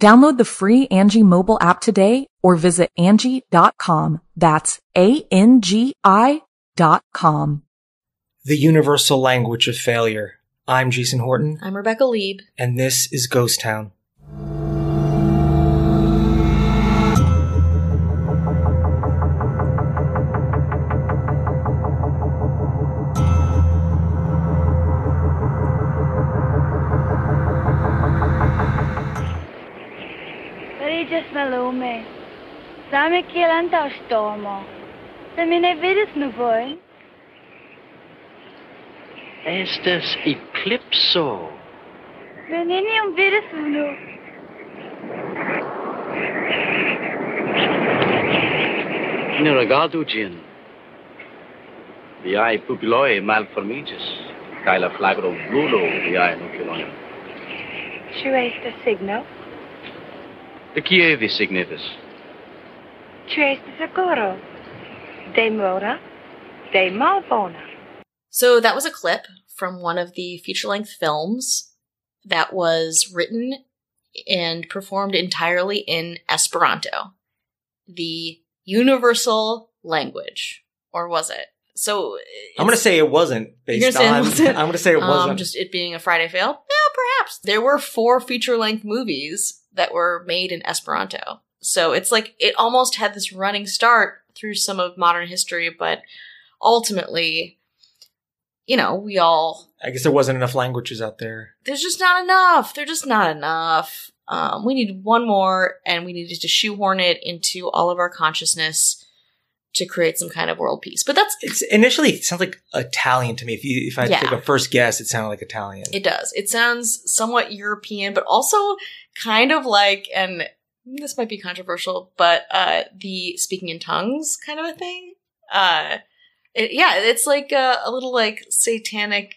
Download the free Angi mobile app today or visit Angi.com. That's A-N-G-I dot com. The Universal Language of Failure. I'm Jason Horton, I'm Rebecca Leib. and this is Ghost Town. Regis Malome. Same Kielanta Stormo. Se mi ne vidis nu voi. Estes eclipso. Veninium vidis unu. Ne regardu gin. Viae pupiloe malformigis, cae la flagro blulo viae nucleonem. Ciu est signo? De kie vi signitis? Ciu est seguro? De mora? De malbona? So that was a clip from one of the feature length films that was written and performed entirely in Esperanto, the universal language. Or was it? So I'm going to say it wasn't You're based gonna say it on. wasn't? I'm going to say it um, wasn't. just it being a Friday fail? Yeah, perhaps. There were four feature length movies that were made in Esperanto. So it's like it almost had this running start through some of modern history, but ultimately, you know, we all I guess there wasn't enough languages out there. there's just not enough. They're just not enough. Um, we need one more, and we needed to shoehorn it into all of our consciousness to create some kind of world peace. But that's It's initially it sounds like Italian to me. If you if I Yeah. take a first guess, it sounded like Italian. It does. It sounds somewhat European, but also kind of like, and this might be controversial, but uh, the speaking in tongues kind of a thing. Uh, it, yeah, it's like a, a little like satanic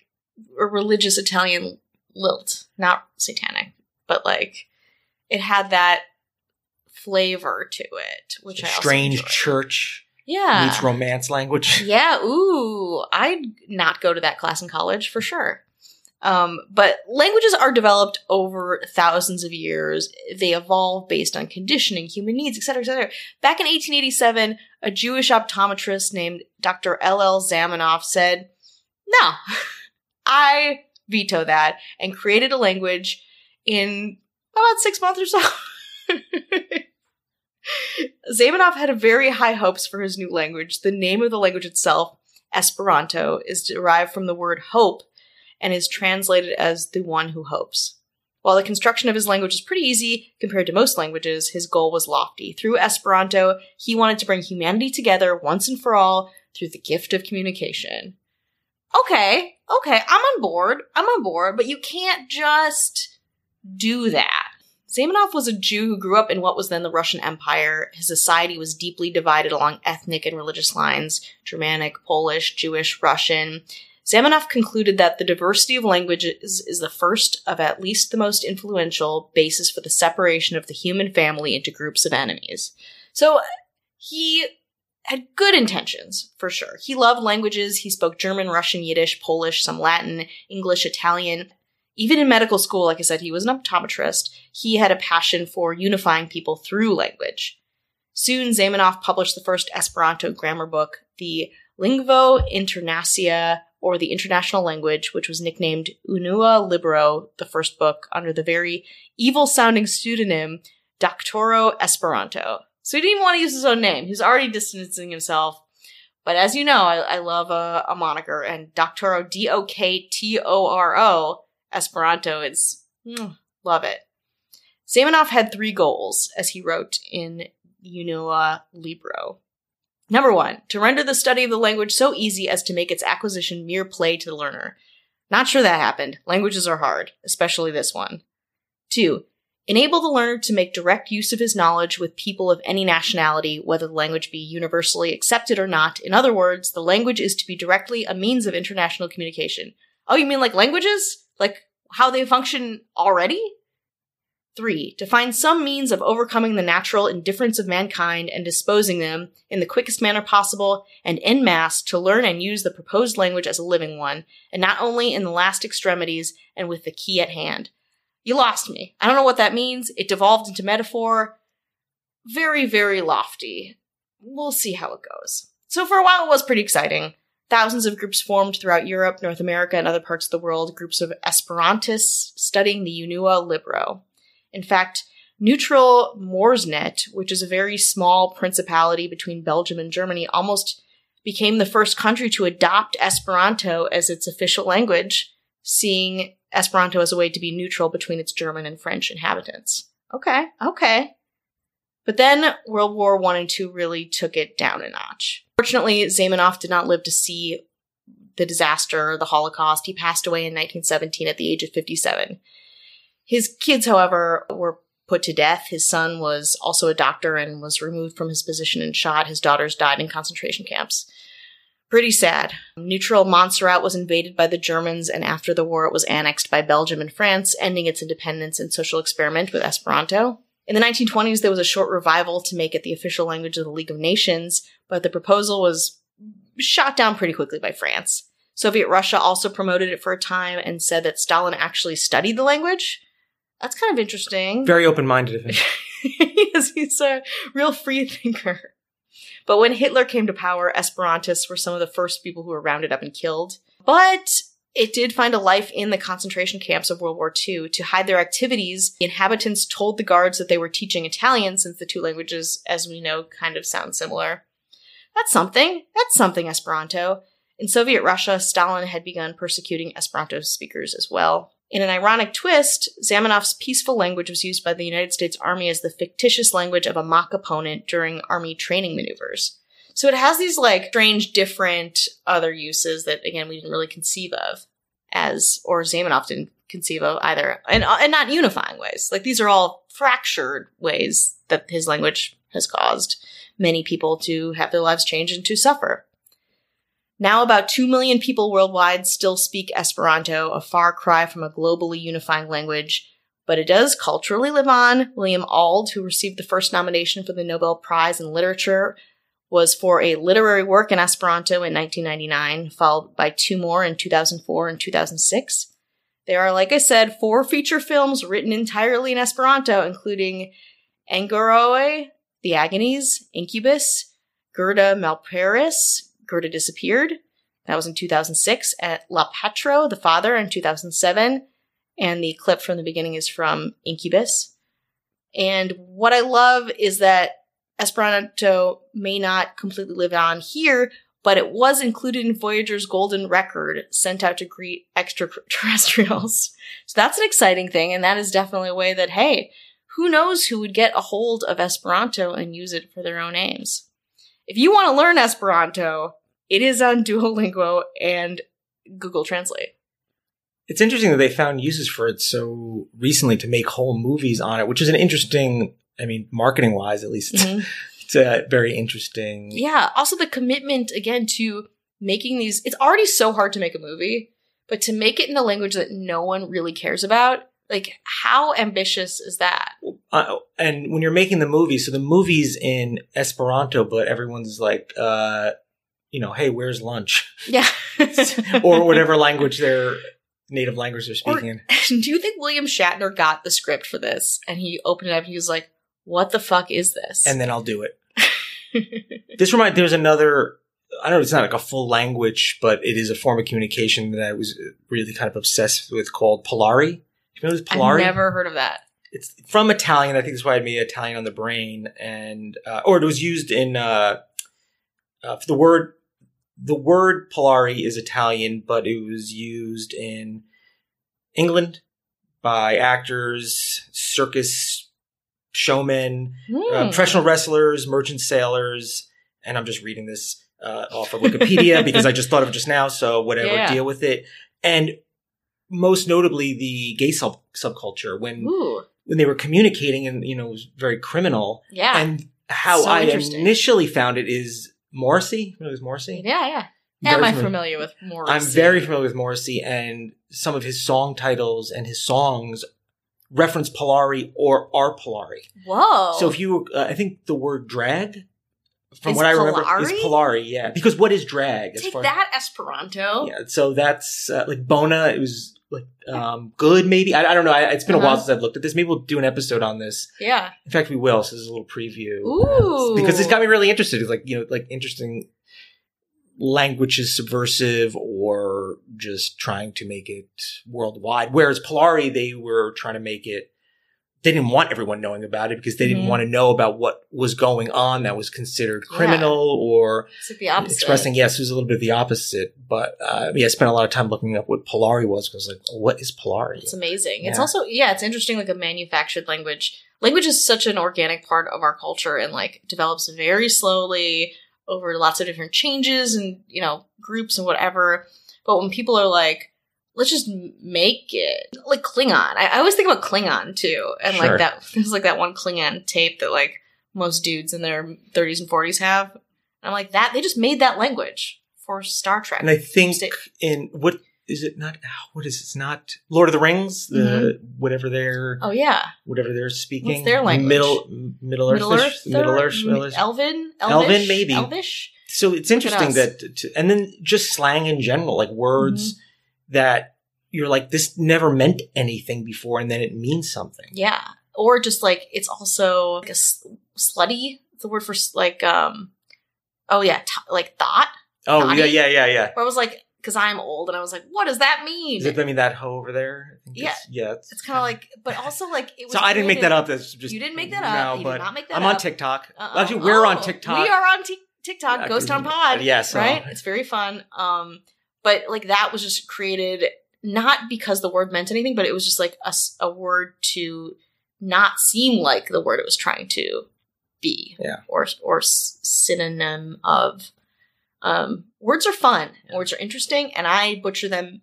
or religious Italian lilt. Not satanic, but like it had that flavor to it, which I also Strange church yeah meets romance language. yeah, ooh, I'd not go to that class in college for sure. Um, but languages are developed over thousands of years. They evolve based on conditioning, human needs, etc., etc. Back in 1887, a Jewish optometrist named Dr. L.L. Zamenhof said, "No, I veto that," and created a language in about six months or so. Zamenhof had very high hopes for his new language. The name of the language itself, Esperanto, is derived from the word hope and is translated as the one who hopes. While the construction of his language is pretty easy compared to most languages, his goal was lofty. Through Esperanto, he wanted to bring humanity together once and for all through the gift of communication. Okay, okay, I'm on board. I'm on board, but you can't just do that. Zamenhof was a Jew who grew up in what was then the Russian Empire. His society was deeply divided along ethnic and religious lines Germanic, Polish, Jewish, Russian. Zamenhof concluded that the diversity of languages is the first of at least the most influential basis for the separation of the human family into groups of enemies. So uh, he had good intentions, for sure. He loved languages. He spoke German, Russian, Yiddish, Polish, some Latin, English, Italian. Even in medical school, like I said, he was an optometrist. He had a passion for unifying people through language. Soon, Zamenhof published the first Esperanto grammar book, the Lingvo Internacia, or the International Language, which was nicknamed Unua Libro, the first book, under the very evil sounding pseudonym Doktoro Esperanto. So he didn't even want to use his own name. He was already distancing himself. But as you know, I, I love a, a moniker, and Doktoro, D O K T O R O, Esperanto is, mm, love it. Zamenhof had three goals, as he wrote in Unua Libro. Number one, to render the study of the language so easy as to make its acquisition mere play to the learner. Not sure that happened. Languages are hard, especially this one. Two, enable the learner to make direct use of his knowledge with people of any nationality, whether the language be universally accepted or not. In other words, the language is to be directly a means of international communication. Oh, you mean like languages? Like how they function already? Three, to find some means of overcoming the natural indifference of mankind and disposing them in the quickest manner possible and en masse to learn and use the proposed language as a living one, and not only in the last extremities and with the key at hand. You lost me. I don't know what that means. It devolved into metaphor. Very, very lofty. We'll see how it goes. So for a while it was pretty exciting. Thousands of groups formed throughout Europe, North America, and other parts of the world, groups of Esperantists studying the Unua Libro. In fact, neutral Moresnet, which is a very small principality between Belgium and Germany, almost became the first country to adopt Esperanto as its official language, seeing Esperanto as a way to be neutral between its German and French inhabitants. Okay, okay. But then World War One and Two really took it down a notch. Fortunately, Zamenhof did not live to see the disaster, the Holocaust. He passed away in 1917 at the age of 57. His kids, however, were put to death. His son was also a doctor and was removed from his position and shot. His daughters died in concentration camps. Pretty sad. Neutral Moresnet was invaded by the Germans, and after the war, it was annexed by Belgium and France, ending its independence and social experiment with Esperanto. In the 1920s, there was a short revival to make it the official language of the League of Nations, but the proposal was shot down pretty quickly by France. Soviet Russia also promoted it for a time and said that Stalin actually studied the language. That's kind of interesting. Very open minded of him. yes, he's a real free thinker. But when Hitler came to power, Esperantists were some of the first people who were rounded up and killed. But it did find a life in the concentration camps of World War II. To hide their activities, the inhabitants told the guards that they were teaching Italian since the two languages, as we know, kind of sound similar. That's something. That's something, Esperanto. In Soviet Russia, Stalin had begun persecuting Esperanto speakers as well. In an ironic twist, Zamenhof's peaceful language was used by the United States Army as the fictitious language of a mock opponent during Army training maneuvers. So it has these like strange, different other uses that, again, we didn't really conceive of as, or Zamenhof didn't conceive of either, and, uh, and not unifying ways. Like these are all fractured ways that his language has caused many people to have their lives changed and to suffer. Now, about 2 million people worldwide still speak Esperanto, a far cry from a globally unifying language, but it does culturally live on. William Auld, who received the first nomination for the Nobel Prize in Literature, was for a literary work in Esperanto in 1999, followed by two more in 2004 and 2006. There are, like I said, four feature films written entirely in Esperanto, including Angoroj, The Agonies, Incubus, Gerda Malaperis, Gerda disappeared. That was in 2006 at La Patro, the father, in 2007. And the clip from the beginning is from Incubus. And what I love is that Esperanto may not completely live on here, but it was included in Voyager's golden record sent out to greet extraterrestrials. So that's an exciting thing, and that is definitely a way that, hey, who knows who would get a hold of Esperanto and use it for their own aims. If you want to learn Esperanto, it is on Duolingo and Google Translate. It's interesting that they found uses for it so recently to make whole movies on it, which is an interesting, I mean, marketing wise, at least, Mhm. it's a very interesting. Yeah. Also, the commitment again to making these. It's already so hard to make a movie, but to make it in a language that no one really cares about. Like, how ambitious is that? Uh, and when you're making the movie, so the movie's in Esperanto, but everyone's like, uh, you know, hey, where's lunch? Yeah. or whatever language their native language they're Or- speaking in. Do you think William Shatner got the script for this and he opened it up and he was like, what the fuck is this? And then I'll do it. This remind there's another I don't know it's not like a full language, but it is a form of communication that I was really kind of obsessed with called Polari. You know this I've Polari? never heard of that. It's from Italian. I think that's why I made Italian on the brain, and uh, or it was used in uh, uh, the word the word Polari is Italian, but it was used in England by actors, circus showmen, uh, Hmm. professional wrestlers, merchant sailors, and I'm just reading this uh, off of Wikipedia because I just thought of it just now. So whatever, Yeah. deal with it. And most notably, the gay sub subculture when Ooh. when they were communicating, and you know, it was very criminal. Yeah. And how So I initially found it is Morrissey. It was Morrissey. yeah, yeah. Very Am I familiar. familiar with Morrissey? I'm very familiar with Morrissey and some of his song titles and his songs reference Polari or are Polari. Whoa. So if you, uh, I think the word drag, from Is what I remember, is Polari. Yeah, because what is drag? take that Esperanto. Yeah, so that's uh, like Bona. It was like um, good, maybe. I, I don't know. I, it's been a while Uh-huh. since I've looked at this. Maybe we'll do an episode on this. Yeah. In fact, we will. So this is a little preview. Ooh. because it's got me really interested. It's like you know, like interesting language is subversive or just trying to make it worldwide. Whereas Polari, they were trying to make it. They didn't want everyone knowing about it because they didn't Mhm. want to know about what was going on that was considered criminal or the opposite. expressing. Yes, it was a little bit of the opposite. But uh, yeah, I spent a lot of time looking up what Polari was because like, what is Polari? It's amazing. It's also yeah, it's interesting like a manufactured language. Language is such an organic part of our culture and like develops very slowly over lots of different changes and you know groups and whatever. But when people are like, let's just make it like Klingon. I, I always think about Klingon too, and Sure. like that. There's like that one Klingon tape that like most dudes in their 30s and 40s have. And I'm like that. They just made that language for Star Trek. And I think in what is it not? What is it? It's not Lord of the Rings. The whatever they're oh yeah, whatever they're speaking. What's their language? Middle Middle Earth. Middle Earth, Middle Earth. Middle Earth. Elven, Elven, maybe. Elvish. So it's interesting that, to, and then just slang in general, like words Mm-hmm. that you're like, this never meant anything before, and then it means something. Yeah, or just like it's also like a slutty. The word for like um, oh yeah, t- like thought. Oh Naughty? yeah, yeah, yeah, yeah. Where I was like, because I'm old, and I was like, what does that mean? Is it I mean that hoe over there? Yeah. it's, yeah. it's kind of like, but also like it was. So I didn't make that up. That's just You didn't make that up. No, You did not make that I'm on. TikTok. Well, actually, we're on Oh, TikTok. We are on Tik TikTok, Yeah, Ghost Town Pod. yes, right. It's very fun. Um, but like that was just created not because the word meant anything, but it was just like a word to not seem like the word it was trying to be. Yeah. Or or synonym of. Um, words are fun. Yeah. Words are interesting, and I butcher them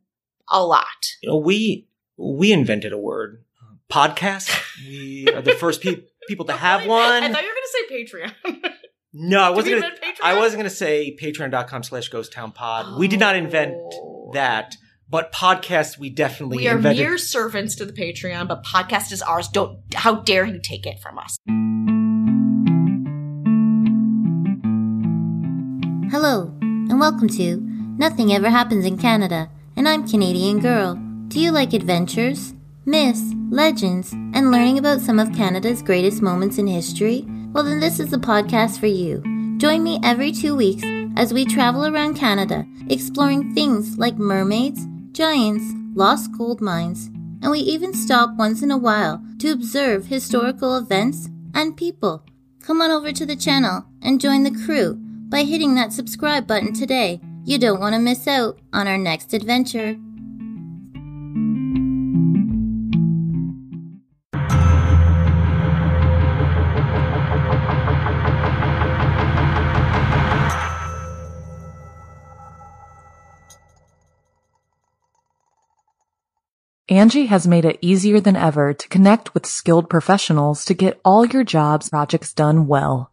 a lot. You know, we we invented a word, uh, podcast. We are the first pe- people to have one. I thought you were going to say Patreon. no, I wasn't gonna. Patreon? I wasn't gonna say patreon.com slash ghost town pod. We did not invent Oh. that, but podcast we definitely We are invented. mere servants to the Patreon, but podcast is ours. Don't how dare you take it from us? Hello, and welcome to Nothing Ever Happens in Canada, and I'm Canadian Girl. Do you like adventures, myths, legends, and learning about some of Canada's greatest moments in history? Well, then this is the podcast for you. Join me every two weeks as we travel around Canada, exploring things like mermaids, giants, lost gold mines, and we even stop once in a while to observe historical events and people. Come on over to the channel and join the crew by hitting that subscribe button today. You don't want to miss out on our next adventure. Angi has made it easier than ever to connect with skilled professionals to get all your jobs projects done well.